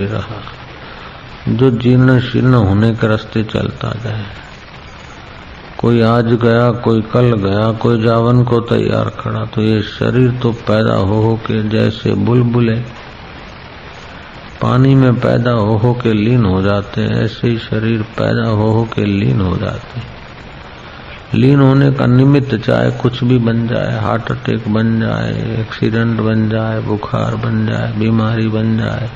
रहा। जो जीर्ण शीर्ण होने के रास्ते चलता जाए कोई आज गया, कोई कल गया, कोई जावन को तैयार खड़ा तो ये शरीर तो पैदा हो हो के जैसे बुलबुले। पानी में पैदा हो हो के लीन हो जाते हैं, ऐसे ही शरीर पैदा हो हो के लीन हो जाते लीन होने का निमित्त चाहे कुछ भी बन जाए, हार्ट अटैक बन जाए, एक्सीडेंट बन जाए, बुखार बन जाए, बीमारी बन जाए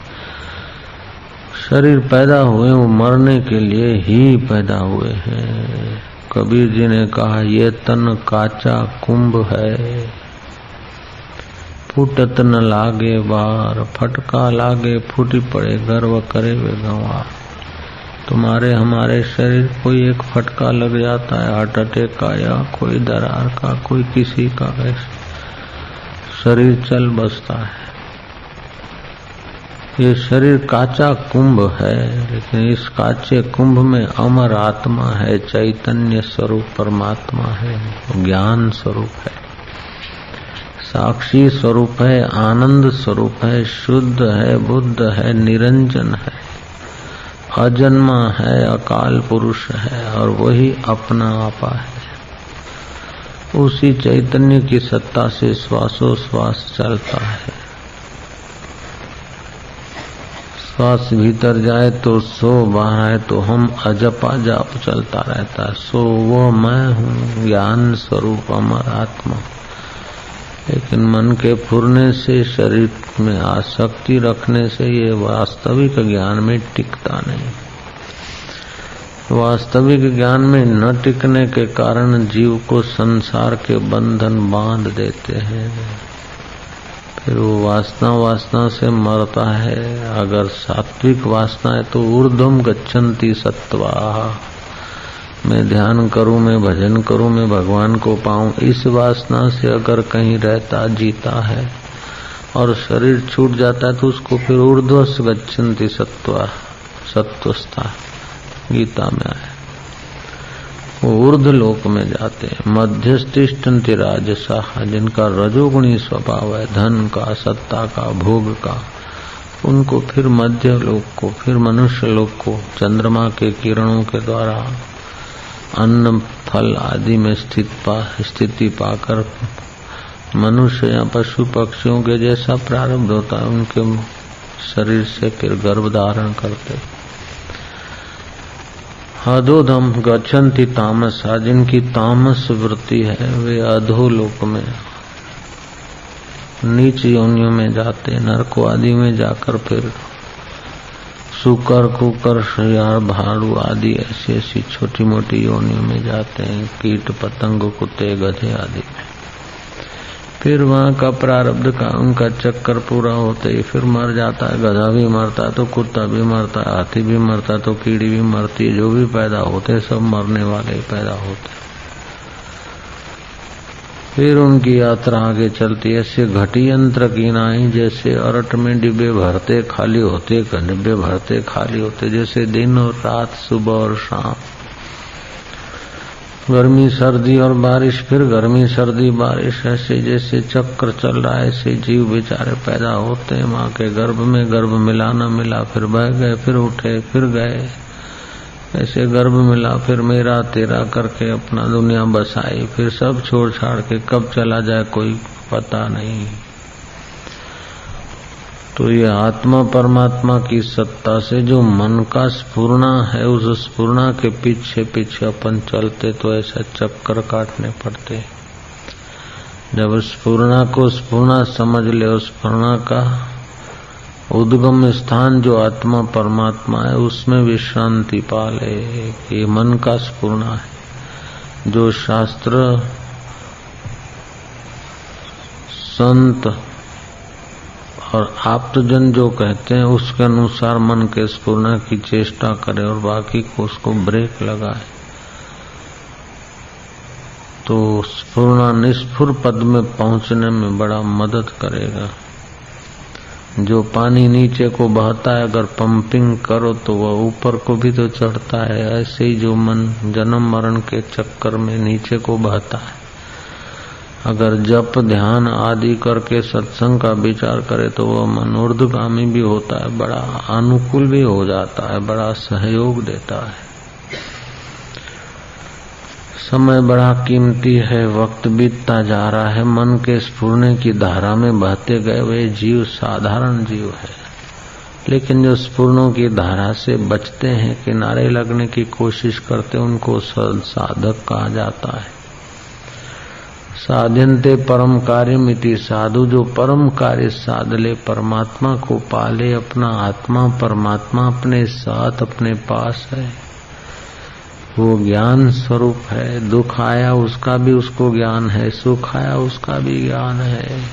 शरीर पैदा हुए वो मरने के लिए ही पैदा हुए हैं। कबीर जी ने कहा, ये तन काचा कुंभ है। फूटत न लागे बार फटका लागे फूटी पड़े गर्व करे वे गंवार। तुम्हारे हमारे शरीर कोई एक फटका लग जाता है, हार्ट अटैक का या कोई दरार का, कोई किसी का शरीर चल बसता है। ये शरीर काचा कुंभ है, लेकिन इस काचे कुंभ में अमर आत्मा है, चैतन्य स्वरूप परमात्मा है, ज्ञान स्वरूप है। साक्षी स्वरूप है, आनंद स्वरूप है, शुद्ध है, बुद्ध है, निरंजन है। अजन्मा है, अकाल पुरुष है, और वही अपना आपा है। उसी चैतन्य की सत्ता से श्वासोश्वास चलता है। श्वास भीतर जाए तो सो बाहर आए तो हम अजपा जाप चलता रहता है। सो वो मैं हूँ, ज्ञान स्वरूप अमर आत्मा। लेकिन मन के फुरने से, शरीर में आसक्ति रखने से ये वास्तविक ज्ञान में टिकता नहीं। वास्तविक ज्ञान में न टिकने के कारण जीव को संसार के बंधन बाँध देते हैं। फिर वो वासना वासना से मरता है। अगर सात्विक वासना है तो ऊर्धम गच्छन्ति सत्वा मैं ध्यान करूँ, मैं भजन करूँ, मैं भगवान को पाऊँ, इस वासना से अगर कहीं रहता, जीता है और शरीर छूट जाता है तो उसको फिर ऊर्ध्वस गच्छन्ति सत्वा सत्वस्था गीता में आया। ऊर्ध लोक में जाते हैं। मध्यस्तिष्ठन्ति राजसा, जिनका रजोगुणी स्वभाव है, धन का, सत्ता का, भोग का। उनको फिर मध्य लोक को, फिर मनुष्य लोक को, चंद्रमा के किरणों के द्वारा अन्न, फल आदि में स्थित पा, स्थिति पाकर मनुष्य या पशु पक्षियों के जैसा प्रारब्ध होता है, उनके शरीर से फिर गर्भ धारण करते अधोधम गच्छन्ति तामसा, जिनकी तामस वृत्ति है, वे अधोलोक में नीच योनियों में जाते, नरको आदि में जाकर फिर सुकर, कुकर श्रियार भाड़ू आदि ऐसी ऐसी छोटी मोटी योनियों में जाते हैं, कीट, पतंग, कुत्ते, गधे आदि। में फिर वहाँ का प्रारब्ध का उनका चक्कर पूरा होते ही फिर मर जाता है, गधा भी मरता है तो कुत्ता भी मरता है, हाथी भी मरता तो कीड़ी भी मरती जो भी पैदा होते सब मरने वाले पैदा होते फिर उनकी यात्रा आगे चलती ऐसे घटी यंत्र की नाई जैसे अरट में डिब्बे भरते, खाली होते डिब्बे भरते, खाली होते, जैसे दिन और रात, सुबह और शाम। गर्मी, सर्दी और बारिश, फिर गर्मी, सर्दी, बारिश, ऐसे जैसे चक्र चल रहा है, ऐसे जीव बेचारे पैदा होते हैं, माँ के गर्भ में गर्भ मिला न मिला, फिर बह गए, फिर उठे, फिर गए। ऐसे गर्भ मिला, फिर मेरा तेरा करके अपना दुनिया बसाई, फिर सब छोड़ छाड़ के कब चला जाए, कोई पता नहीं। तो ये आत्मा परमात्मा की सत्ता से जो मन का स्पूर्णा है, उस स्पूर्णा के पीछे पीछे अपन चलते तो ऐसा चक्कर काटने पड़ते। जब स्पूर्णा को स्पूर्णा समझ ले, उस स्पूर्णा का उद्गम स्थान जो आत्मा परमात्मा है, उसमें विश्रांति पा ले ये मन का स्पूर्णा है। जो शास्त्र संत और आप्तजन जो कहते हैं, उसके अनुसार मन के स्पूर्ण की चेष्टा करे और बाकी को उसको ब्रेक लगाए। तो स्पूर्ण निष्फुर पद में पहुँचने में बड़ा मदद करेगा। जो पानी नीचे को बहता है, अगर पंपिंग करो तो वह ऊपर को भी तो चढ़ता है। ऐसे ही जो मन जन्म मरण के चक्कर में नीचे को बहता है। अगर जप, ध्यान आदि करके सत्संग का विचार करे तो वह मनोर्धगामी भी होता है, बड़ा अनुकूल भी हो जाता है, बड़ा सहयोग देता है। समय बड़ा कीमती है, वक्त बीतता जा रहा है, मन के स्फूर्णे की धारा में बहते गए वे जीव साधारण जीव है। लेकिन जो स्पूर्णों की धारा से बचते हैं, किनारे लगने की कोशिश करते उनको साधक कहा जाता है। साधनते परम कार्य मिति साधु, जो परम कार्य साध ले, परमात्मा को पाले, अपना आत्मा, परमात्मा अपने साथ, अपने पास है। वो ज्ञान स्वरूप है, दुख आया उसका भी उसको ज्ञान है, सुख आया उसका भी ज्ञान है।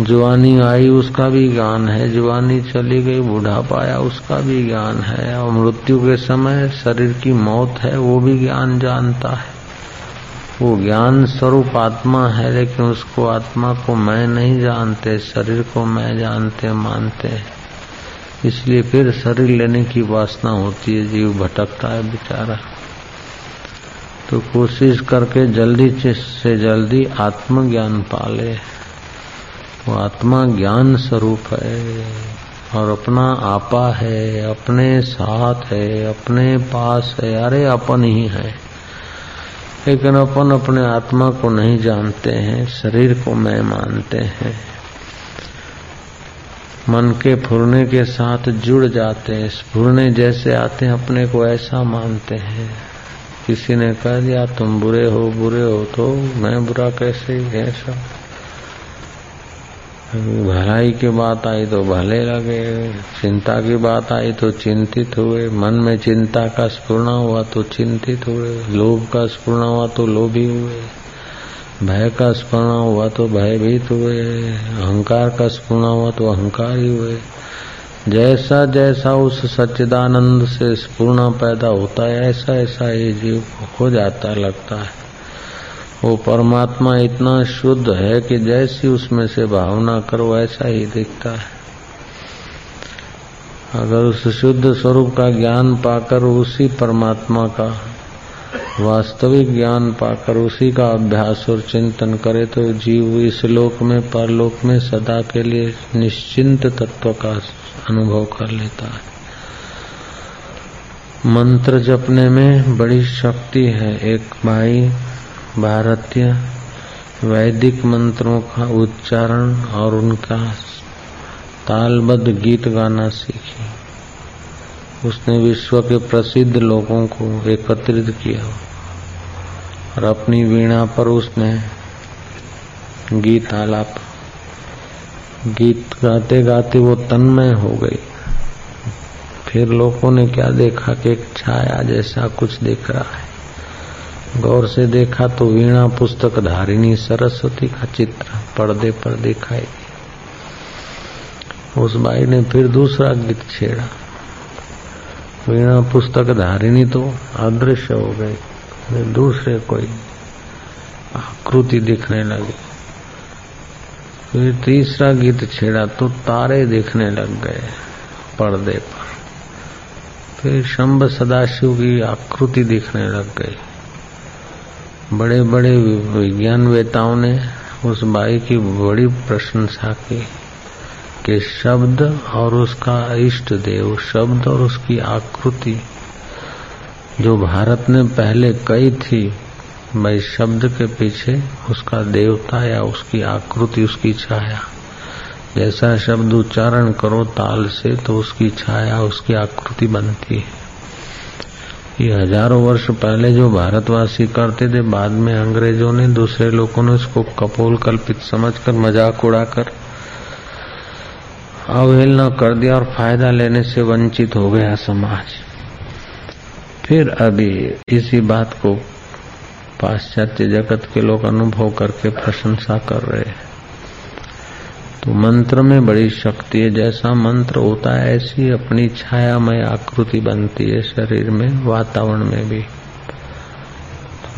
जवानी आई उसका भी ज्ञान है, जवानी चली गई, बुढ़ापा आया उसका भी ज्ञान है, और मृत्यु के समय शरीर की मौत है, वो भी ज्ञान जानता है। वो ज्ञान स्वरूप आत्मा है, लेकिन उसको आत्मा को मैं नहीं जानते, शरीर को मैं जानते, मानते इसलिए फिर शरीर लेने की वासना होती है, जीव भटकता है बेचारा। तो कोशिश करके जल्दी से जल्दी आत्मज्ञान पाले। वो आत्मा ज्ञान स्वरूप है, और अपना आपा है, अपने साथ है, अपने पास है, अरे अपन ही है। लेकिन अपन अपने आत्मा को नहीं जानते हैं, शरीर को मैं मानते हैं। मन के फुरने के साथ जुड़ जाते हैं, फुरने जैसे आते हैं, अपने को ऐसा मानते हैं। किसी ने कह दिया, तुम बुरे हो बुरे हो तो मैं बुरा कैसे, ऐसा? भलाई की बात आई तो भले लगे, चिंता की बात आई तो चिंतित हुए, मन में चिंता का स्पूर्ण हुआ तो चिंतित हुए, लोभ का स्पूर्ण हुआ तो लोभी हुए, भय का स्मरण हुआ तो भयभीत हुए, अहंकार का स्मरण हुआ तो अहंकार ही हुए। जैसा जैसा उस सच्चिदानंद से स्पूर्ण पैदा होता है, ऐसा ऐसा ये जीव हो जाता, लगता है। वो परमात्मा इतना शुद्ध है कि जैसी उसमें से भावना करो, ऐसा ही दिखता है। अगर उस शुद्ध स्वरूप का ज्ञान पाकर उसी परमात्मा का, वास्तविक ज्ञान पाकर उसी का अभ्यास और चिंतन करे तो जीव इस लोक में, परलोक में सदा के लिए निश्चिंत तत्व का अनुभव कर लेता है। मंत्र जपने में बड़ी शक्ति है। एक भाई भारतीय वैदिक मंत्रों का उच्चारण और उनका तालबद्ध गीत गाना सीखी। उसने विश्व के प्रसिद्ध लोगों को एकत्रित किया और अपनी वीणा पर उसने गीत आलाप गीत गाते गाते वो तन्मय हो गई। फिर लोगों ने क्या देखा कि एक छाया जैसा कुछ दिख रहा है। गौर से देखा तो वीणा पुस्तक धारिणी सरस्वती का चित्र पर्दे पर दिखाई उस बाई ने फिर दूसरा गीत छेड़ा। वीणा पुस्तक धारिणी तो अदृश्य हो गई दूसरे कोई आकृति दिखने लगी। फिर तीसरा गीत छेड़ा तो तारे दिखने लग गए पर्दे पर। फिर शंभ सदाशिव की आकृति दिखने लग गई। बड़े बड़े विज्ञान वेताओं ने उस बाई की बड़ी प्रशंसा की कि शब्द और उसका इष्ट देव, शब्द और उसकी आकृति, जो भारत ने पहले कही थी, भाई शब्द के पीछे उसका देवता या उसकी आकृति, उसकी छाया। जैसा शब्द उच्चारण करो ताल से तो उसकी छाया, उसकी आकृति बनती है। ये हज़ारों वर्ष पहले जो भारतवासी करते थे, बाद में अंग्रेज़ों ने दूसरे लोगों ने उसको कपोल कल्पित समझकर मज़ाक उड़ाकर अवहेलना कर दिया और फ़ायदा लेने से वंचित हो गया समाज। फिर अभी इसी बात को पाश्चात्य जगत के लोग अनुभव करके प्रशंसा कर रहे हैं। तो मंत्र में बड़ी शक्ति है, जैसा मंत्र होता है, ऐसी अपनी छायामय आकृति बनती है शरीर में, वातावरण में भी।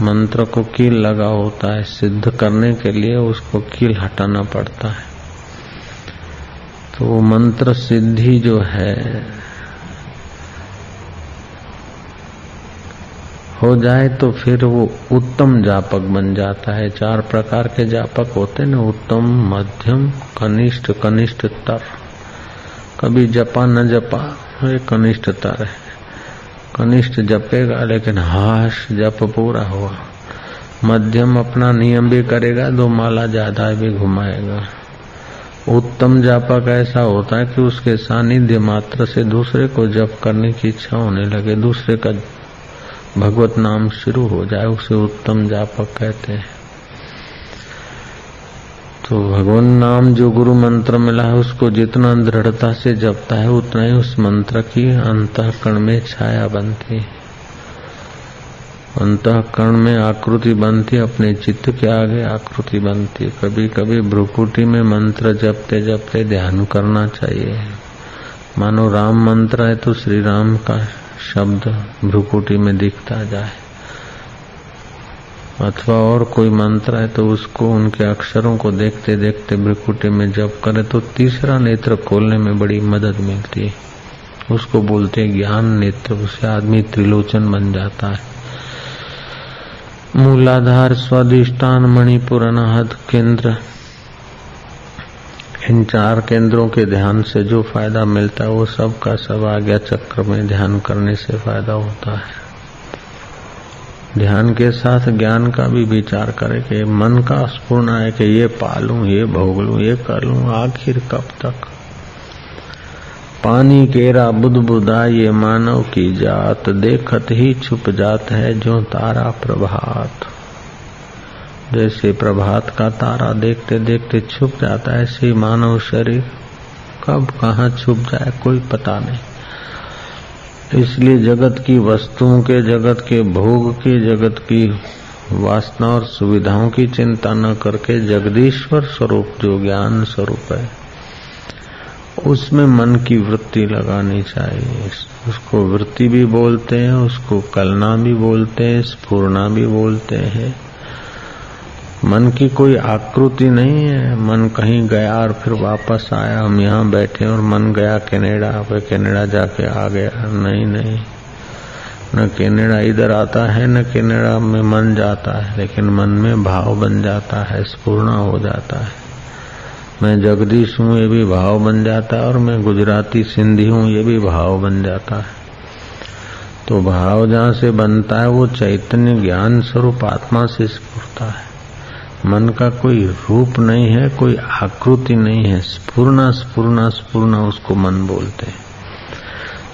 मंत्र को कील लगा होता है, सिद्ध करने के लिए उसको कील हटाना पड़ता है। तो मंत्र सिद्धि जो है हो जाए तो फिर वो उत्तम जापक बन जाता है। चार प्रकार के जापक होते ना, उत्तम, मध्यम, कनिष्ठ कनिष्ठ तर कभी जपा न जपा, ये कनिष्ठ तर है। कनिष्ठ जपेगा, लेकिन हाश जप पूरा हुआ। मध्यम अपना नियम भी करेगा, दो माला ज़्यादा भी घुमाएगा। उत्तम जापक ऐसा होता है कि उसके सानिध्य मात्र से दूसरे को जप करने की इच्छा होने लगे, दूसरे का भगवत नाम शुरू हो जाए, उसे उत्तम जापक कहते हैं। तो भगवान नाम जो गुरु मंत्र मिला है, उसको जितना दृढ़ता से जपता है, उतना ही उस मंत्र की अंतकरण में छाया बनती है। अंतकरण में आकृति बनती अपने चित्त के आगे आकृति बनती है। कभी कभी भ्रुकुटी में मंत्र जपते जपते ध्यान करना चाहिए। मानो राम मंत्र है तो श्री राम का शब्द भ्रुकुटी में दिखता जाए। अथवा और कोई मंत्र है तो उसको, उनके अक्षरों को देखते देखते भ्रुकुटी में जप करे तो तीसरा नेत्र खोलने में बड़ी मदद मिलती है। उसको बोलते ज्ञान नेत्र, उसे आदमी त्रिलोचन बन जाता है। मूलाधार, स्वादिष्टान, मणिपुर, अनाहत केंद्र इन चार केंद्रों के ध्यान से जो फ़ायदा मिलता है, वो सब का सब आज्ञा चक्र में ध्यान करने से फ़ायदा होता है। ध्यान के साथ ज्ञान का भी विचार करे कि मन का स्पूर्ण है कि ये पालू, ये भोग लू ये कर लू, आखिर कब तक? पानी केरा बुधा ये मानव की जात, देखत ही छुप जात है जो तारा प्रभात। जैसे प्रभात का तारा देखते देखते छुप जाता है, ऐसे मानव शरीर कब कहा छुप जाए, कोई पता नहीं। इसलिए जगत की वस्तुओं के, जगत के भोग के, जगत की वासना और सुविधाओं की चिंता न करके जगदीश्वर स्वरूप, जो ज्ञान स्वरूप है, उसमें मन की वृत्ति लगानी चाहिए। उसको वृत्ति भी बोलते हैं, उसको कलना भी बोलते हैं, स्फूर्णा भी बोलते हैं। मन की कोई आकृति नहीं है। मन कहीं गया और फिर वापस आया। हम यहाँ बैठे और मन गया, कनाडा फिर कनाडा जाके आ गया। नहीं नहीं। न कनाडा इधर आता है, न कनाडा में मन जाता है, लेकिन मन में भाव बन जाता है स्पूर्ण हो जाता है। मैं जगदीश हूँ, ये भी भाव बन जाता है, और मैं गुजराती सिंधी हूँ, ये भी भाव बन जाता है। तो भाव जहाँ से बनता है, वो चैतन्य ज्ञान स्वरूप आत्मा से स्फुरता है। मन का कोई रूप नहीं है, कोई आकृति नहीं है। स्पूर्णा स्पूर्णा स्पूर्णा उसको मन बोलते हैं।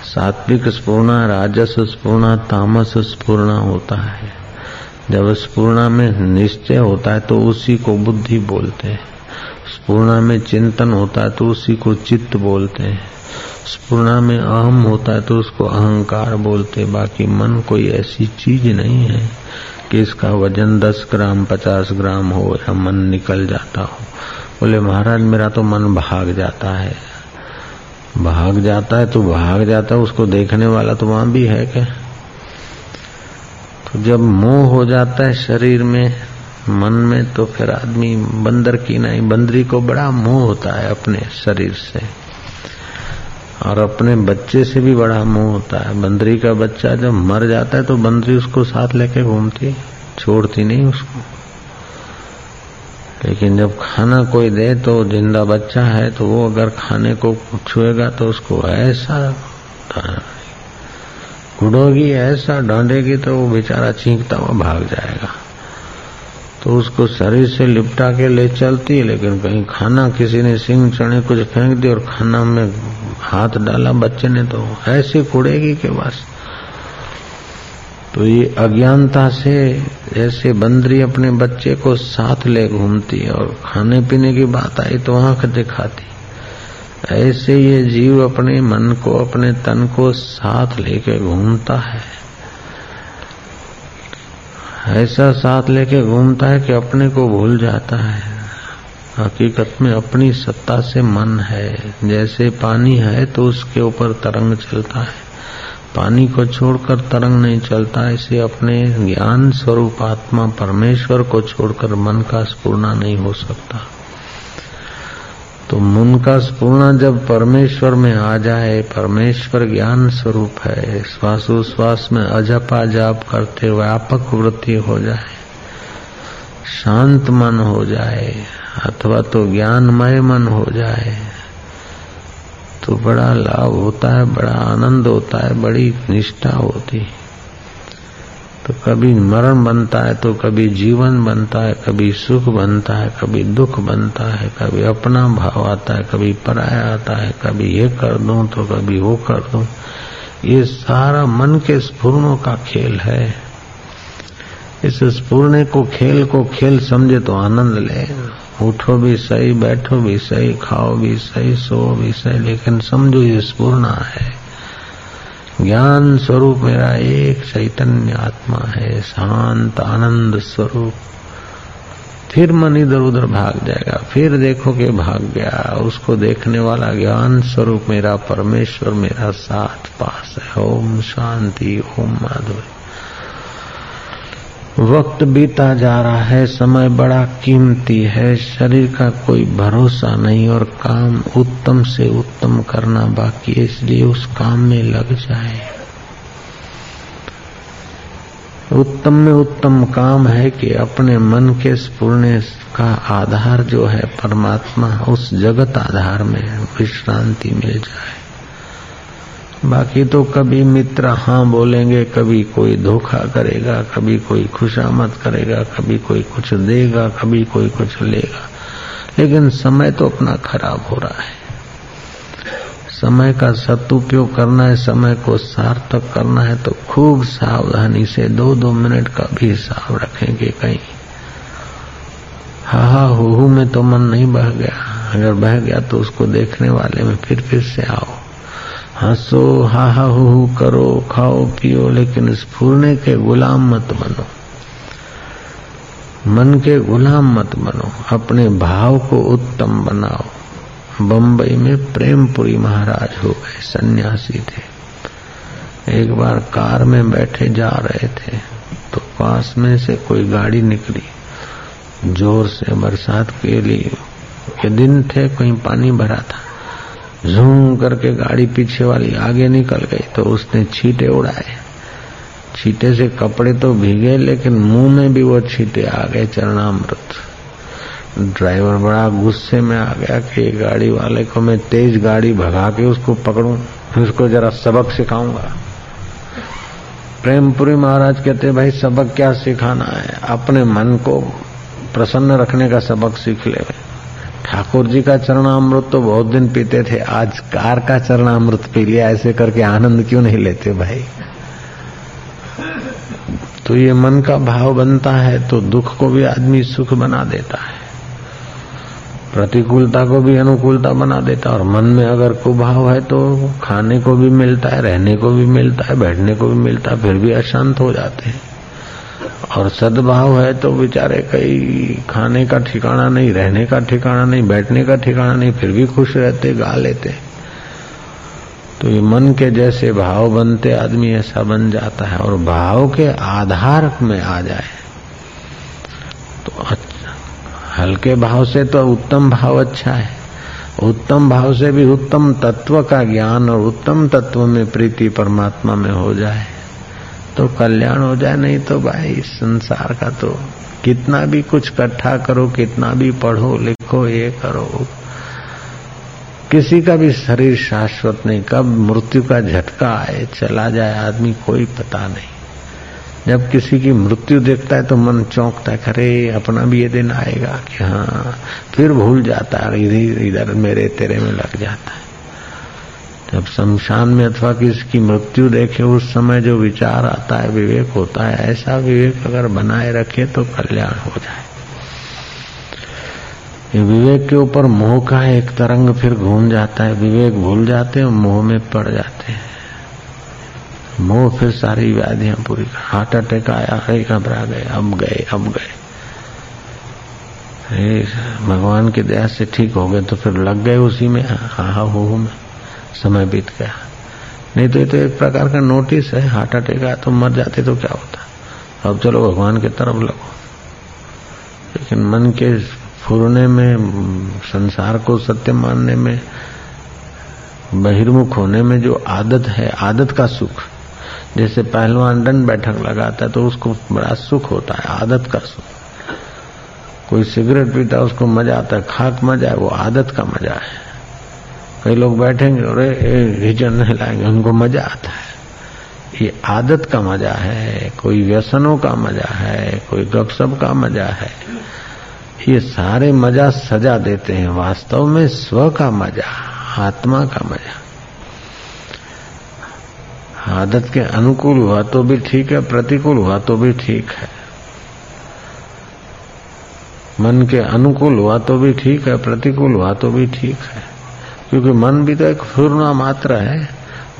सात्विक स्पूर्णा राजस स्पूर्णा तामस स्पूर्णा होता है। जब स्पूर्णा में निश्चय होता है तो उसी को बुद्धि बोलते हैं। स्पूर्णा में चिंतन होता है तो उसी को चित्त बोलते हैं। स्पूर्णा में अहम होता है तो उसको अहंकार बोलते बाकी मन कोई ऐसी चीज़ नहीं है। कि इसका वज़न दस ग्राम, पचास ग्राम हो या मन निकल जाता हो। बोले, महाराज, मेरा तो मन भाग जाता है। भाग जाता है तो भाग जाता है, उसको देखने वाला तो वहाँ भी है क्या? तो जब मोह हो जाता है शरीर में, मन में तो फिर आदमी बंदर की नहीं, बंदरी को बड़ा मोह होता है अपने शरीर से। और अपने बच्चे से भी बड़ा मोह होता है। बंदरी का बच्चा जब मर जाता है तो बंदरी उसको साथ लेके घूमती छोड़ती नहीं उसको। लेकिन जब खाना कोई दे तो ज़िंदा बच्चा है तो वो अगर खाने को छुएगा तो उसको ऐसा गुड़ोगी ऐसा डांडेगी तो वो बेचारा चीखता हुआ भाग जाएगा। तो उसको शरीर से लिपटा के ले चलती है, लेकिन कहीं खाना किसी ने सिंह चने कुछ फेंक दिया और खाना में हाथ डाला बच्चे ने तो ऐसी कुड़ेगी के बस तो ये अज्ञानता से जैसे बंदरी अपने बच्चे को साथ ले घूमती और खाने पीने की बात आई तो आँख दिखाती। ऐसे ये जीव अपने मन को, अपने तन को साथ लेके घूमता है। ऐसा साथ लेके घूमता है कि अपने को भूल जाता है। हकीकत में अपनी सत्ता से मन है। जैसे पानी है तो उसके ऊपर तरंग चलता है। पानी को छोड़कर तरंग नहीं चलता, इसे अपने ज्ञान स्वरूप आत्मा परमेश्वर को छोड़कर मन का स्पूर्णा नहीं हो सकता। तो मन का स्पूर्णा जब परमेश्वर में आ जाए, परमेश्वर ज्ञान स्वरूप है, श्वासोश्वास में अजपा जाप करते व्यापक वृत्ति हो जाए, शांत मन हो जाए अथवा तो ज्ञानमय मन हो जाए तो बड़ा लाभ होता है, बड़ा आनंद होता है, बड़ी निष्ठा होती तो कभी मरण बनता है तो कभी जीवन बनता है, कभी सुख बनता है, कभी दुख बनता है, कभी अपना भाव आता है, कभी पराया आता है, कभी ये कर दूँ तो कभी वो कर दूँ। ये सारा मन के स्फूर्णों का खेल है। इस स्पूर्ण को खेल को खेल समझे तो आनंद ले। उठो भी सही, बैठो भी सही, खाओ भी सही, सो भी सही, लेकिन समझो ये स्पूर्ण है। ज्ञान स्वरूप मेरा एक चैतन्य आत्मा है, शांत, आनंद स्वरूप। फिर मन इधर उधर भाग जाएगा, फिर देखो कि भाग गया। उसको देखने वाला ज्ञान स्वरूप मेरा परमेश्वर, मेरा साथ पास है। ओम शांति, ओम माधुरी। वक्त बीता जा रहा है, समय बड़ा कीमती है, शरीर का कोई भरोसा नहीं और काम उत्तम से उत्तम करना बाकी है, इसलिए उस काम में लग जाए। उत्तम में उत्तम काम है कि अपने मन के स्पूर्ण का आधार जो है परमात्मा, उस जगत आधार में विश्रांति मिल जाए। बाकी तो कभी मित्र हाँ बोलेंगे, कभी कोई धोखा करेगा, कभी कोई खुशामद करेगा, कभी कोई कुछ देगा, कभी कोई कुछ लेगा। लेकिन समय तो अपना खराब हो रहा है। समय का सदुपयोग करना है, समय को सार्थक करना है तो खूब सावधानी से दो दो मिनट का भी हिसाब रखेंगे कहीं। हा हा हु में तो मन नहीं बह गया। अगर बह गया तो उसको देखने वाले में फिर फिर से आओ। हंसो हा हा हु करो, खाओ, पियो, लेकिन स्फूर्णे के गुलाम मत बनो। मन के गुलाम मत बनो। अपने भाव को उत्तम बनाओ। बम्बई में प्रेमपुरी महाराज हो गए, सन्यासी थे। एक बार कार में बैठे जा रहे थे तो पास में से कोई गाड़ी निकली। ज़ोर से बरसात के लिए, के दिन थे कहीं पानी भरा था। झूम करके गाड़ी पीछे वाली आगे निकल गई तो उसने छीटे उड़ाए। छीटे से कपड़े तो भीगे, लेकिन मुँह में भी वो छीटे आ गए चरणामृत। ड्राइवर बड़ा गुस्से में आ गया कि गाड़ी वाले को मैं तेज गाड़ी भगा के उसको पकड़ूं उसको जरा सबक सिखाऊँगा। प्रेमपुरी महाराज कहते भाई, सबक क्या सिखाना है? अपने मन को प्रसन्न रखने का सबक सीख ले। ठाकुर जी का चरणामृत तो बहुत दिन पीते थे, आज कार का चरणामृत पी लिया, ऐसे करके आनंद क्यों नहीं लेते भाई? तो ये मन का भाव बनता है तो दुख को भी आदमी सुख बना देता है। प्रतिकूलता को भी अनुकूलता बना देता है, और मन में अगर कुभाव है तो खाने को भी मिलता है, रहने को भी मिलता है, बैठने को भी मिलता है, फिर भी अशांत हो जाते हैं। और सद्भाव है तो बेचारे कई खाने का ठिकाना नहीं, रहने का ठिकाना नहीं, बैठने का ठिकाना नहीं, फिर भी खुश रहते, गा लेते। तो ये मन के जैसे भाव बनते, आदमी ऐसा बन जाता है और भाव के आधार में आ जाए। तो अच्छा हल्के भाव से तो उत्तम भाव अच्छा है। उत्तम भाव से भी उत्तम तत्व का ज्ञान और उत्तम तत्व में प्रीति परमात्मा में हो जाए। तो कल्याण हो जाए, नहीं तो भाई संसार का तो कितना भी कुछ इकट्ठा करो, कितना भी पढ़ो, लिखो, ये करो। किसी का भी शरीर शाश्वत नहीं, कब मृत्यु का झटका आए, चला जाए आदमी, कोई पता नहीं। जब किसी की मृत्यु देखता है तो मन चौंकता है खरे अपना भी ये दिन आएगा कि हाँ फिर भूल जाता है, इधर इधर मेरे, तेरे में लग जाता है। जब शमशान में अथवा किसी की मृत्यु देखे, उस समय जो विचार आता है, विवेक होता है, ऐसा विवेक अगर बनाए रखे तो कल्याण हो जाए। ये विवेक के ऊपर मोह का एक तरंग फिर घूम जाता है। विवेक भूल जाते हैं मोह में पड़ जाते हैं। मोह फिर सारी व्याधियाँ पूरी हार्ट अटैक आया है घबरा गए, अब गए अब गए। भगवान की दया से ठीक हो गए तो फिर लग गए उसी में हा हा, हो में। समय बीत गया। नहीं तो ये तो एक प्रकार का नोटिस है हार्ट अटैक आया तो मर जाते तो क्या होता? अब चलो भगवान की तरफ़ लगो। लेकिन मन के स्फुरने में, संसार को सत्य मानने में, बहिर्मुख होने में जो आदत है, आदत का सुख, जैसे पहलवान दंड बैठक लगाता है तो उसको बड़ा सुख होता है, आदत का सुख। कोई सिगरेट पीता उसको मज़ा आता है, खाक मज़ा है, वो आदत का मज़ा है। कई लोग बैठेंगे और नहीं लाएँगे, उनको मज़ा आता है। ये आदत का मज़ा है, कोई व्यसनों का मज़ा है, कोई गपसप का मज़ा है। ये सारे मज़ा सजा देते हैं, वास्तव में स्व का मज़ा, आत्मा का मज़ा। आदत के अनुकूल हुआ तो भी ठीक है, प्रतिकूल हुआ तो भी ठीक है। मन के अनुकूल हुआ तो भी ठीक है, प्रतिकूल हुआ तो भी ठीक है। क्योंकि मन भी तो एक पूर्णा मात्र है।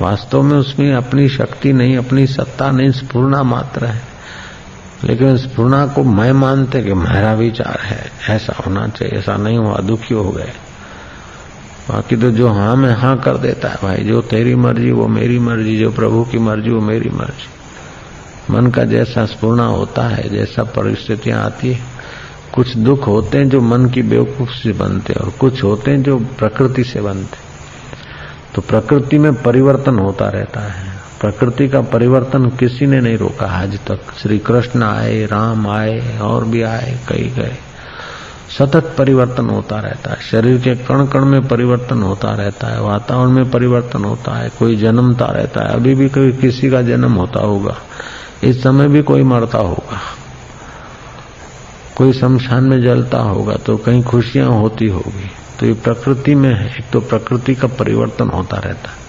वास्तव में उसमें अपनी शक्ति नहीं, अपनी सत्ता नहीं, स्पूर्णा मात्र है। लेकिन स्पूर्णा को मैं मानते कि मेरा विचार है, ऐसा होना चाहिए, ऐसा नहीं हुआ, दुखी हो गए। बाकी तो जो हाँ में हाँ कर देता है भाई, जो तेरी मर्ज़ी, वो मेरी मर्ज़ी, जो प्रभु की मर्ज़ी, वो मेरी मर्ज़ी। मन का जैसा स्पूर्णा होता है, जैसा परिस्थितियाँ आती है कुछ दुख होते हैं जो मन की बेवकूफ़ से बनते हैं, और कुछ होते हैं जो प्रकृति से बनते हैं। तो प्रकृति में परिवर्तन होता रहता है। प्रकृति का परिवर्तन किसी ने नहीं रोका आज तक। श्री कृष्ण आए, राम आए, और भी आए, कई गए। सतत परिवर्तन होता रहता है। शरीर के कण कण में परिवर्तन होता रहता है। वातावरण में परिवर्तन होता है। कोई जन्मता रहता है। अभी भी कोई किसी का जन्म होता होगा। इस समय भी कोई मरता होगा। कोई शमशान में जलता होगा तो कहीं खुशियाँ होती होगी। तो ये प्रकृति में है, एक तो प्रकृति का परिवर्तन होता रहता। है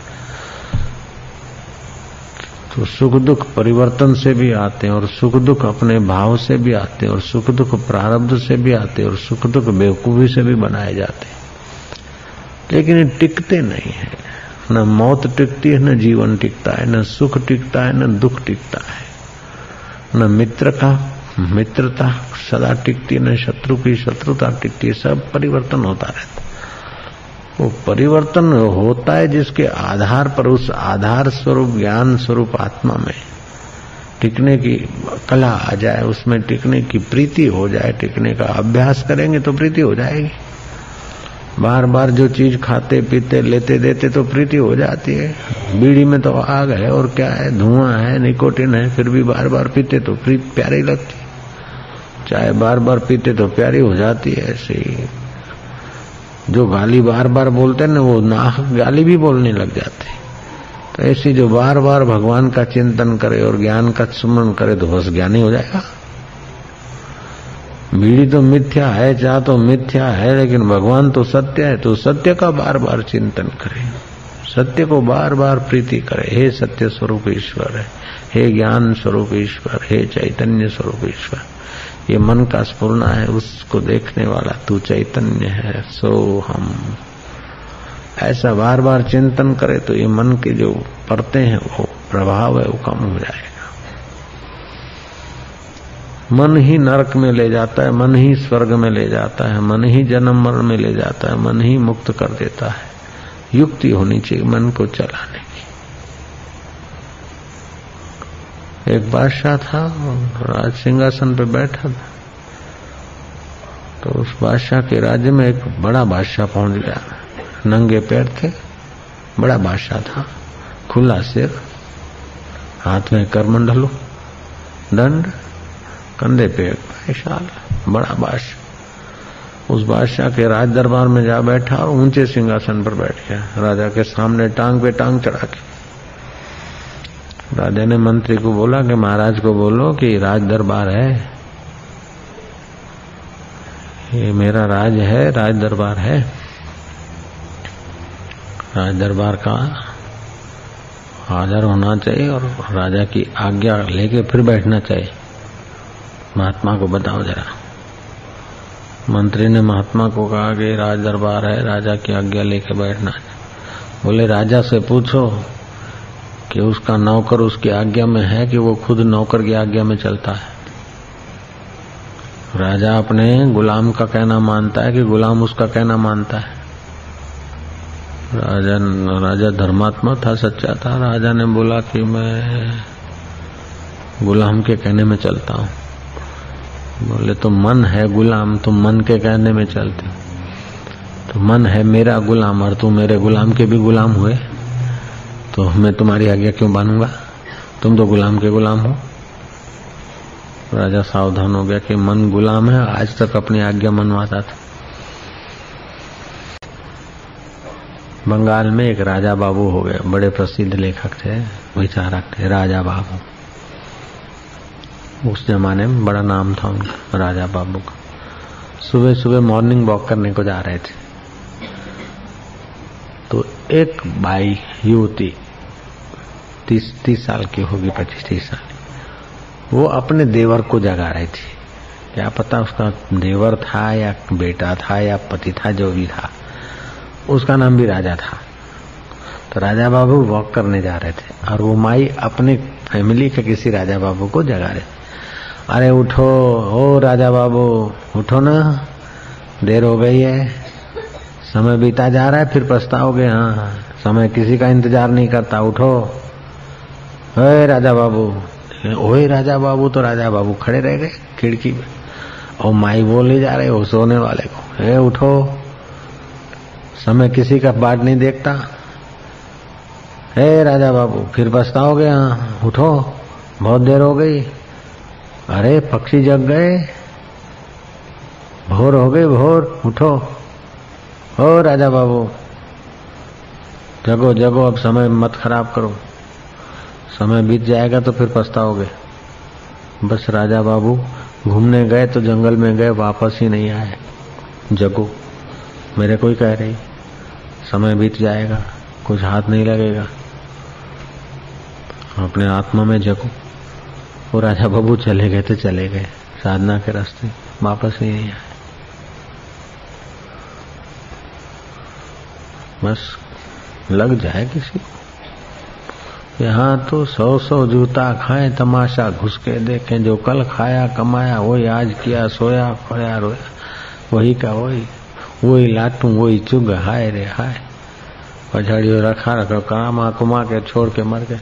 तो सुख दुख परिवर्तन से भी आते हैं और सुख दुख अपने भाव से भी आते हैं और सुख दुख प्रारब्ध से भी आते हैं और सुख दुख बेवकूफ़ी से भी बनाए जाते हैं। लेकिन ये टिकते नहीं है। न मौत टिकती है, न जीवन टिकता है, न सुख टिकता है, न दुख टिकता है। न मित्र का मित्रता, सदा टिकती न शत्रु की शत्रुता टिकती है सब परिवर्तन होता रहता वो परिवर्तन होता है जिसके आधार पर, उस आधार स्वरूप, ज्ञान स्वरूप आत्मा में टिकने की कला आ जाए, उसमें टिकने की प्रीति हो जाए, टिकने का अभ्यास करेंगे तो प्रीति हो जाएगी। बार बार जो चीज़ खाते, पीते, लेते, देते तो प्रीति हो जाती है। बीड़ी में तो आग है और क्या है? धुआँ है, निकोटिन है, फिर भी बार बार पीते तो प्यारी लगती चाहे बार बार पीते तो प्यारी हो जाती है ऐसे ही। जो गाली बार बार बोलते ना, वो नाहक गाली भी बोलने लग जाते तो ऐसे जो बार बार भगवान का चिंतन करे और ज्ञान का सुमरण करे तो बस ज्ञानी हो जाएगा। बीड़ी तो मिथ्या है, चाह तो मिथ्या है, लेकिन भगवान तो सत्य है तो सत्य का बार बार चिंतन करे। सत्य को बार बार प्रीति करे। हे सत्य स्वरूप ईश्वर है, हे ज्ञान स्वरूप ईश्वर, हे चैतन्य स्वरूप ईश्वर। ये मन का स्पूर्णा है, उसको देखने वाला तू चैतन्य है, सो हम। ऐसा बार बार चिंतन करे तो ये मन के जो पड़ते हैं, वो प्रभाव है, वो कम हो जाएगा। मन ही नरक में ले जाता है, मन ही स्वर्ग में ले जाता है, मन ही जन्म मरण में ले जाता है, मन ही मुक्त कर देता है। युक्ति होनी चाहिए मन को चलाने एक बादशाह था राज सिंहासन पे बैठा था। तो उस बादशाह के राज्य में एक बड़ा बादशाह पहुँच गया। नंगे पैर थे, बड़ा बादशाह था। खुला सिर, हाथ में करमंडलो, दंड, कंधे पे विशाल बड़ा बादशाह। उस बादशाह के राज दरबार में जा बैठा और ऊँचे सिंहासन पर बैठ गया। राजा के सामने टांग पे टांग चढ़ा के राजा ने मंत्री को बोला कि महाराज को बोलो कि राज दरबार है। ये मेरा राज है, राज दरबार है। राज दरबार का हाजिर होना चाहिए और राजा की आज्ञा लेके फिर बैठना चाहिए। महात्मा को बताओ जरा। मंत्री ने महात्मा को कहा कि राज दरबार है, राजा की आज्ञा लेके बैठना। बोले, राजा से पूछो कि उसका नौकर उसकी आज्ञा में है कि वो खुद नौकर की आज्ञा में चलता है। राजा अपने गुलाम का कहना मानता है कि गुलाम उसका कहना मानता है। राजा राजा धर्मात्मा था, सच्चा था। राजा ने बोला कि मैं गुलाम के कहने में चलता हूँ। बोले तो मन है गुलाम, तुम मन के कहने में चलते तो मन है मेरा गुलाम और तू मेरे गुलाम के भी गुलाम हुए। तो मैं तुम्हारी आज्ञा क्यों बानूँगा तुम तो गुलाम के गुलाम हो। राजा सावधान हो गया कि मन गुलाम है, आज तक अपनी आज्ञा मनवाता था। बंगाल में एक राजा बाबू हो गए, बड़े प्रसिद्ध लेखक थे, विचारक थे, राजा बाबू। उस जमाने में बड़ा नाम था उनका, राजा बाबू का। सुबह सुबह मॉर्निंग वॉक करने को जा रहे थे। तो एक बाई युवती तीस तीस साल की होगी पच्चीस तीस साल। वो अपने देवर को जगा रही थी। क्या पता उसका देवर था या बेटा था या पति था जो भी था। उसका नाम भी राजा था। तो राजा बाबू वॉक करने जा रहे थे और वो माई अपने फैमिली के किसी राजा बाबू को जगा रहे अरे उठो ओ राजा बाबू उठो ना। देर हो गई है। समय बीता जा रहा है फिर पछताओगे हाँ, हाँ। समय किसी का इंतज़ार नहीं करता उठो। ओए राजा बाबू। ओए राजा बाबू तो राजा बाबू खड़े रह गए खिड़की में और माई बोले जा रहे हो सोने वाले को। ए, उठो। समय किसी का बाट नहीं देखता। हे राजा बाबू, फिर पछताओगे हाँ उठो। बहुत देर हो गई। अरे, पक्षी जग गए। भोर हो गई, भोर। उठो। हो राजा बाबू, जगो जगो, अब समय मत खराब करो। समय बीत जाएगा तो फिर पछताओगे। बस राजा बाबू, घूमने गए तो जंगल में गए, वापस ही नहीं आए। जगो, मेरे कोई कह रही, समय बीत जाएगा, कुछ हाथ नहीं लगेगा। अपने आत्मा में जगो, वो राजा बाबू चले गए तो चले गए, साधना के रास्ते वापस ही नहीं आए। बस, लग जाए किसी को। यहाँ तो सौ सौ जूता खाए तमाशा घुस के देखें जो कल खाया कमाया वही आज किया सोया खोया रोया वही का वही वही लाटू वही चुग हाय रे हाय पछाड़ियों रखा रखो कामा कुमा के छोड़ के मर गए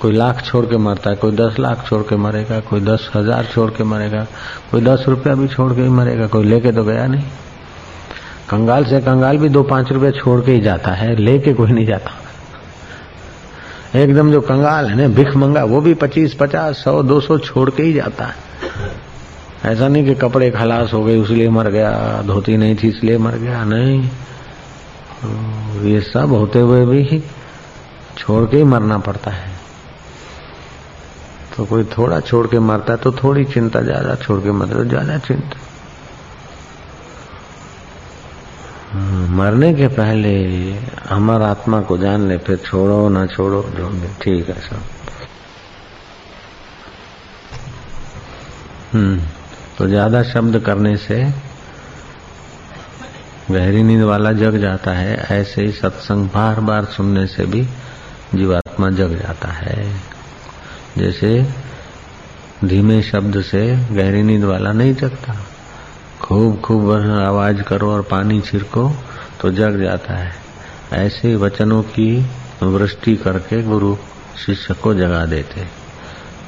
कोई लाख छोड़ के मरता है कोई दस लाख छोड़ के मरेगा कोई दस हज़ार छोड़ के मरेगा कोई दस रुपया भी छोड़ के ही मरेगा कोई लेके तो गया नहीं कंगाल से कंगाल भी दो पाँच रुपया छोड़ के ही जाता है लेके कोई नहीं जाता एकदम जो कंगाल है ना, भिख मंगा, वो भी पच्चीस, पचास, सौ, दो सौ छोड़ के ही जाता है। ऐसा नहीं कि कपड़े खलास हो गए इसलिए मर गया, धोती नहीं थी, इसलिए मर गया, नहीं। ये सब होते हुए भी छोड़ के ही मरना पड़ता है। तो कोई थोड़ा छोड़ के मरता है तो थोड़ी चिंता ज़्यादा छोड़ के मरता तो ज़्यादा चिंता। मरने के पहले हमारा आत्मा को जान ले, फिर छोड़ो ना छोड़ो, जो ठीक है सब हम्म तो ज़्यादा शब्द करने से गहरी नींद वाला जग जाता है, ऐसे ही सत्संग बार बार सुनने से भी जीवात्मा जग जाता है। जैसे धीमे शब्द से गहरी नींद वाला नहीं जगता। खूब खूब आवाज़ करो और पानी छिड़को तो जग जाता है। ऐसे वचनों की वृष्टि करके गुरु शिष्य को जगा देते।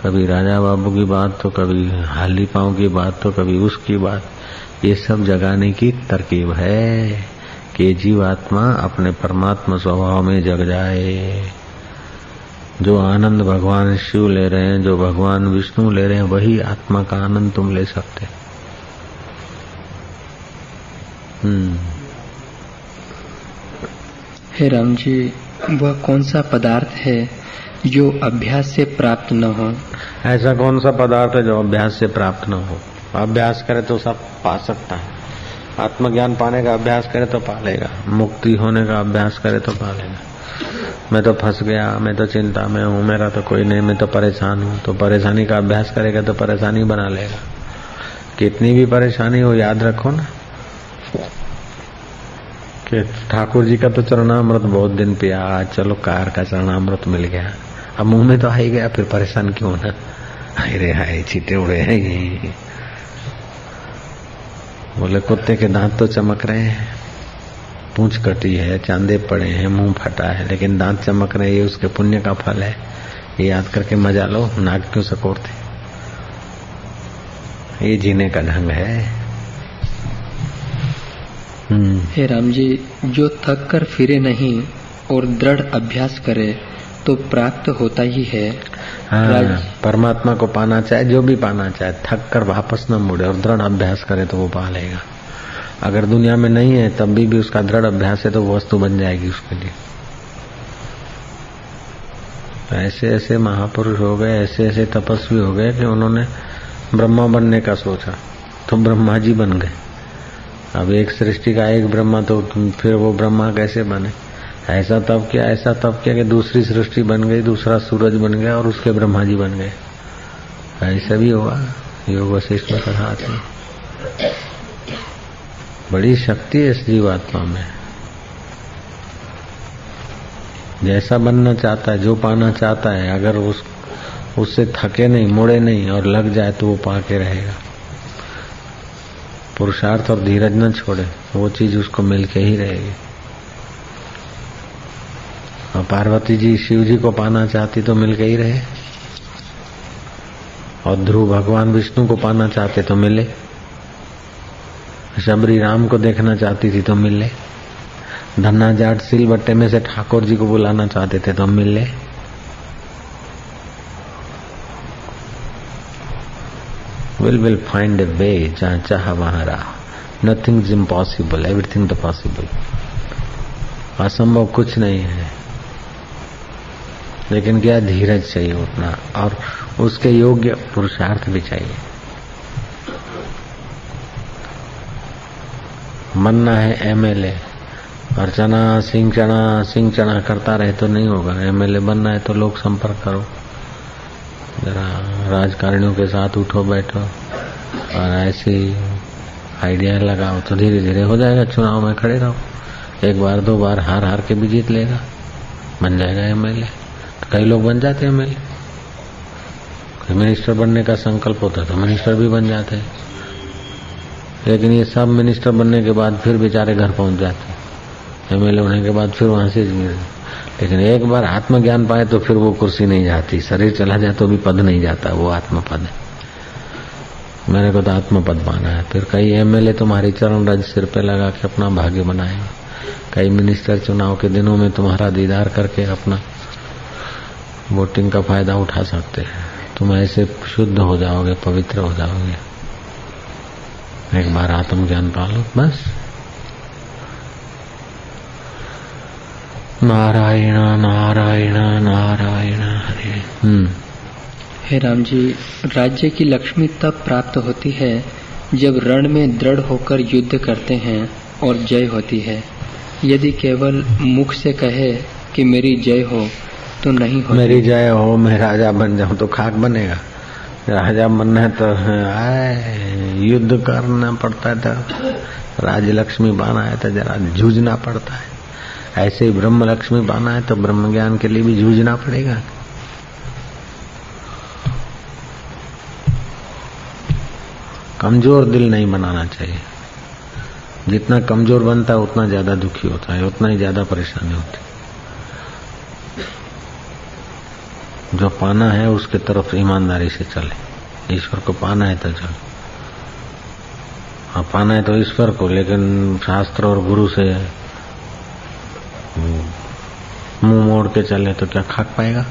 कभी राजा बाबू की बात तो कभी हाली पाँव की बात तो कभी उसकी बात। ये सब जगाने की तरकीब है कि जीवात्मा अपने परमात्मा स्वभाव में जग जाए। जो आनंद भगवान शिव ले रहे हैं, जो भगवान विष्णु ले रहे हैं, वही आत्मा का आनंद तुम ले सकते हम्म हे राम जी वह कौन सा पदार्थ है जो अभ्यास से प्राप्त न हो? ऐसा कौन सा पदार्थ है जो अभ्यास से प्राप्त न हो? अभ्यास करे तो सब पा सकता है। आत्मज्ञान पाने का अभ्यास करे तो पा लेगा। मुक्ति होने का अभ्यास करे तो पा लेगा। मैं तो फंस गया, मैं तो चिंता में हूँ, मेरा तो कोई नहीं, मैं तो परेशान हूँ। तो परेशानी का अभ्यास करेगा तो परेशानी बना लेगा। कितनी भी परेशानी हो, याद रखो ना। कि ठाकुर जी का तो चरणामृत बहुत दिन पिया चलो कार का चरणामृत मिल गया। अब मुँह में तो आ ही गया, फिर परेशान क्यों ना हाय रे हाय चीटे उड़े हैं ये। बोले, कुत्ते के दांत तो चमक रहे हैं। पूछ कटी है, चांदे पड़े हैं, मुँह फटा है, लेकिन दांत चमक रहे ये उसके पुण्य का फल है। ये याद करके मज़ा लो, नाक क्यों सकोरते ये जीने का ढंग है। हे राम जी जो थक कर फिरे नहीं और दृढ़ अभ्यास करे तो प्राप्त होता ही है। हाँ, परमात्मा को पाना चाहे जो भी पाना चाहे थक कर वापस न मुड़े और दृढ़ अभ्यास करे तो वो पा लेगा। अगर दुनिया में नहीं है तब भी, भी उसका दृढ़ अभ्यास है तो वस्तु बन जाएगी उसके लिए। तो ऐसे ऐसे महापुरुष हो गए ऐसे ऐसे तपस्वी हो गए कि उन्होंने ब्रह्मा बनने का सोचा तो ब्रह्मा जी बन गए। अब एक सृष्टि का एक ब्रह्मा तो फिर वो ब्रह्मा कैसे बने? ऐसा तब किया, ऐसा तब किया कि दूसरी सृष्टि बन गई, दूसरा सूरज बन गया और उसके ब्रह्मा जी बन गए। ऐसा भी होगा, योग वशिष्ठ में कहा बड़ी शक्ति है इस जीवात्मा में। जैसा बनना चाहता है, जो पाना चाहता है, अगर उस, उससे थके नहीं, मुड़े नहीं और लग जाए तो वो पाके रहेगा। पुरुषार्थ और धीरज न छोड़े, वो चीज़ उसको मिलके ही रहेगी। और पार्वती जी शिव जी को पाना चाहती तो मिलके ही रहे। और ध्रुव भगवान विष्णु को पाना चाहते तो मिले। शबरी राम को देखना चाहती थी तो मिले। धन्ना जाट सिल बट्टे में से ठाकुर जी को बुलाना चाहते थे तो मिले। Will will find a way जहाँ चाह वहाँ रहा nothing is impossible everything the possible असंभव कुछ नहीं है। लेकिन क्या धीरज चाहिए उतना? और उसके योग्य पुरुषार्थ भी चाहिए। मनना है एमएलए और चना, सिंह चना सिंह चना करता रहे तो नहीं होगा। एमएलए बनना है तो लोक संपर्क करो। जरा राजकारणियों के साथ उठो, बैठो। और ऐसी आइडिया लगाओ तो धीरे धीरे हो जाएगा चुनाव में खड़े रहो। एक बार, दो बार हार हार के भी जीत लेगा। बन जाएगा एमएलए तो कई लोग बन जाते हैं एमएलए मिनिस्टर बनने का संकल्प होता तो मिनिस्टर भी बन जाते हैं। लेकिन ये सब मिनिस्टर बनने के बाद फिर बेचारे घर पहुँच जाते एमएलए होने के बाद फिर वहाँ से लेकिन एक बार आत्मज्ञान पाए तो फिर वो कुर्सी नहीं जाती। शरीर चला जाए तो भी पद नहीं जाता, वो आत्मपद है। मेरे को तो आत्म पद पाना है। फिर कई एमएलए तुम्हारी चरण रज सिर पे लगा के अपना भाग्य बनाए। कई मिनिस्टर चुनाव के दिनों में तुम्हारा दीदार करके अपना वोटिंग का फ़ायदा उठा सकते हैं। तुम ऐसे शुद्ध हो जाओगे, पवित्र हो जाओगे। एक बार आत्मज्ञान पालो बस। नारायण नारायण नारायण हरे। हम्म। हे राम जी राज्य की लक्ष्मी तब प्राप्त होती है जब रण में दृढ़ होकर युद्ध करते हैं और जय होती है। यदि केवल मुख से कहे कि मेरी जय हो तो नहीं हो मेरी जय हो मैं राजा बन जाऊँ तो खाक बनेगा। राजा बनना है तो आए युद्ध करना पड़ता है तो। राज लक्ष्मी बना है तो जरा जूझना पड़ता है। ऐसे ही ब्रह्म लक्ष्मी पाना है तो ब्रह्म ज्ञान के लिए भी जूझना पड़ेगा। कमज़ोर दिल नहीं बनाना चाहिए। जितना कमज़ोर बनता है, उतना ज़्यादा दुखी होता है, उतना ही ज़्यादा परेशानी होती है। जो पाना है, उसके तरफ़ ईमानदारी से चले। ईश्वर को पाना है तो चल। हाँ पाना है तो ईश्वर को, लेकिन शास्त्र और गुरु से मुँह मोड़ के चले तो क्या खाक पाएगा?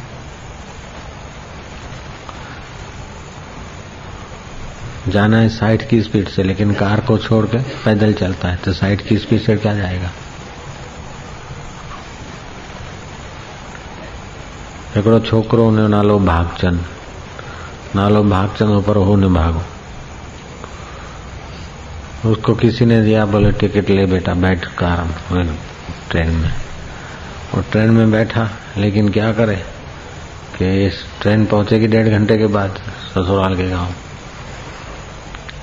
जाना है साइट की स्पीड से, लेकिन कार को छोड़ के पैदल चलता है तो साइट की स्पीड से क्या जाएगा? हिकिड़ो छोकिरो हुनजो नालो भागचंद। नालो भागचंद पर हो न भागो। उसको किसी ने दिया, बोले, टिकट ले बेटा, बैठ कार, ट्रेन में। और ट्रेन में बैठा, लेकिन क्या करे कि इस ट्रेन पहुंचेगी डेढ़ घंटे के बाद ससुराल के गाँव।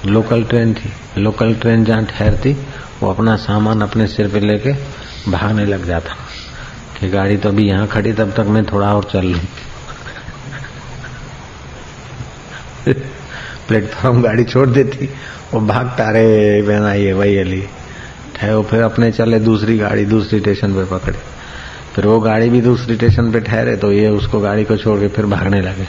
लोकल ट्रेन थी। लोकल ट्रेन जहाँ ठहरती, वो अपना सामान अपने सिर पे लेके भागने लग जाता। कि गाड़ी तो अभी यहाँ खड़ी, तब तक मैं थोड़ा और चल लू। प्लेटफॉर्म गाड़ी छोड़ देती। वो भागता रे बहना ये वही अली। ठहरो, फिर अपने चले दूसरी गाड़ी, दूसरी स्टेशन पे पकड़े। फिर वो गाड़ी भी दूसरी स्टेशन पे ठहरे तो ये उसको गाड़ी को छोड़ के फिर भागने लगे।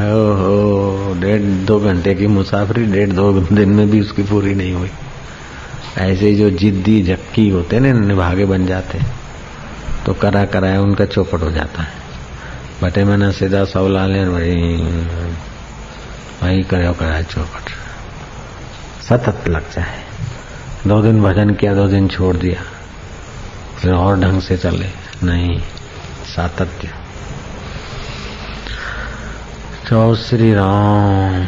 हो हो डेढ़ दो घंटे की मुसाफरी, डेढ़ दो दिन में भी उसकी पूरी नहीं हुई। ऐसे जो जिद्दी जक्की होते ना, निभागे बन जाते तो करा कराया उनका चौपट हो जाता है। बटे मैंने सीधा सवला ले वही वही करे कराया चौपट। सतत लग जाए। दो दिन भजन किया, दो दिन छोड़ दिया। फिर और ढंग से चले। नहीं सातत्य। तो श्री राम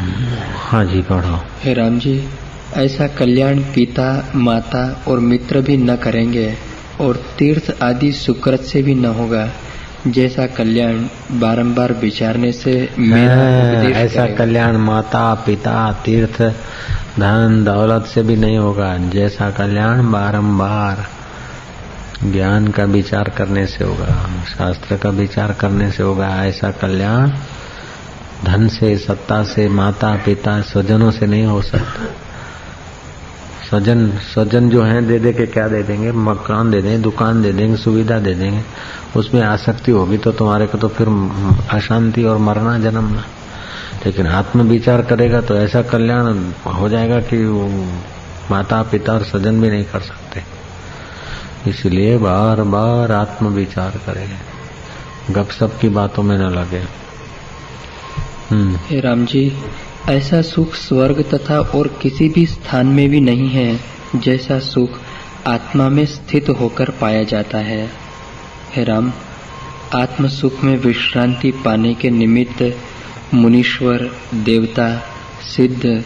हाँ जी पढ़ो। हे राम जी ऐसा कल्याण पिता माता और मित्र भी न करेंगे और तीर्थ आदि सुकृत से भी न होगा। जैसा कल्याण बारंबार विचारने से मेरा ऐसा कल्याण माता पिता तीर्थ धन दौलत से भी नहीं होगा। जैसा कल्याण बारंबार। ज्ञान का विचार करने से होगा, शास्त्र का विचार करने से होगा, ऐसा कल्याण धन से, सत्ता से, माता, पिता, स्वजनों से नहीं हो सकता। स्वजन स्वजन जो है, दे दे के क्या दे देंगे? मकान दे देंगे दुकान दे देंगे, सुविधा दे देंगे। उसमें आसक्ति होगी तो तुम्हारे को तो फिर अशांति और मरना जन्मना। लेकिन आत्म विचार करेगा तो ऐसा कल्याण हो जाएगा कि माता, पिता और स्वजन भी नहीं कर सकते। इसलिए बार बार आत्म विचार करें गपसप की बातों में न लगे। हम्म। हे राम जी, ऐसा सुख स्वर्ग तथा और किसी भी स्थान में भी नहीं है, जैसा सुख आत्मा में स्थित होकर पाया जाता है। हे राम आत्म सुख में विश्रांति पाने के निमित्त मुनीश्वर, देवता, सिद्ध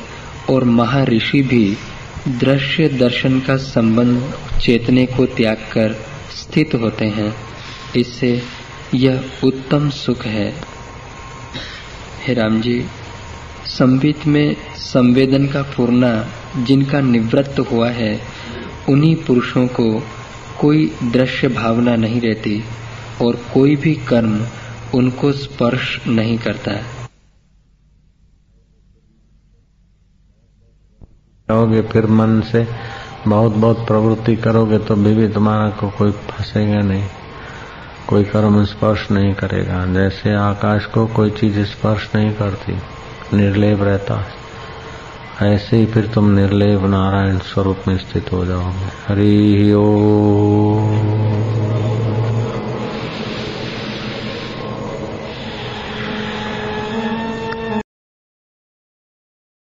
और महर्षि भी दृश्य दर्शन का संबंध चेतने को त्याग कर स्थित होते हैं। इससे यह उत्तम सुख है। हे राम जी संबित में संवेदन का पूर्णा जिनका निवृत्त हुआ है, उन्हीं पुरुषों को कोई दृश्य भावना नहीं रहती और कोई भी कर्म उनको स्पर्श नहीं करता। फिर मन से? बहुत बहुत प्रवृत्ति करोगे तो भी, भी तुम्हारा को कोई फंसेगा नहीं। कोई कर्म स्पर्श नहीं करेगा। जैसे आकाश को कोई चीज़ स्पर्श नहीं करती निर्लेप रहता ऐसे ही फिर तुम निर्लेप नारायण स्वरूप में स्थित हो जाओगे। हरि ओ।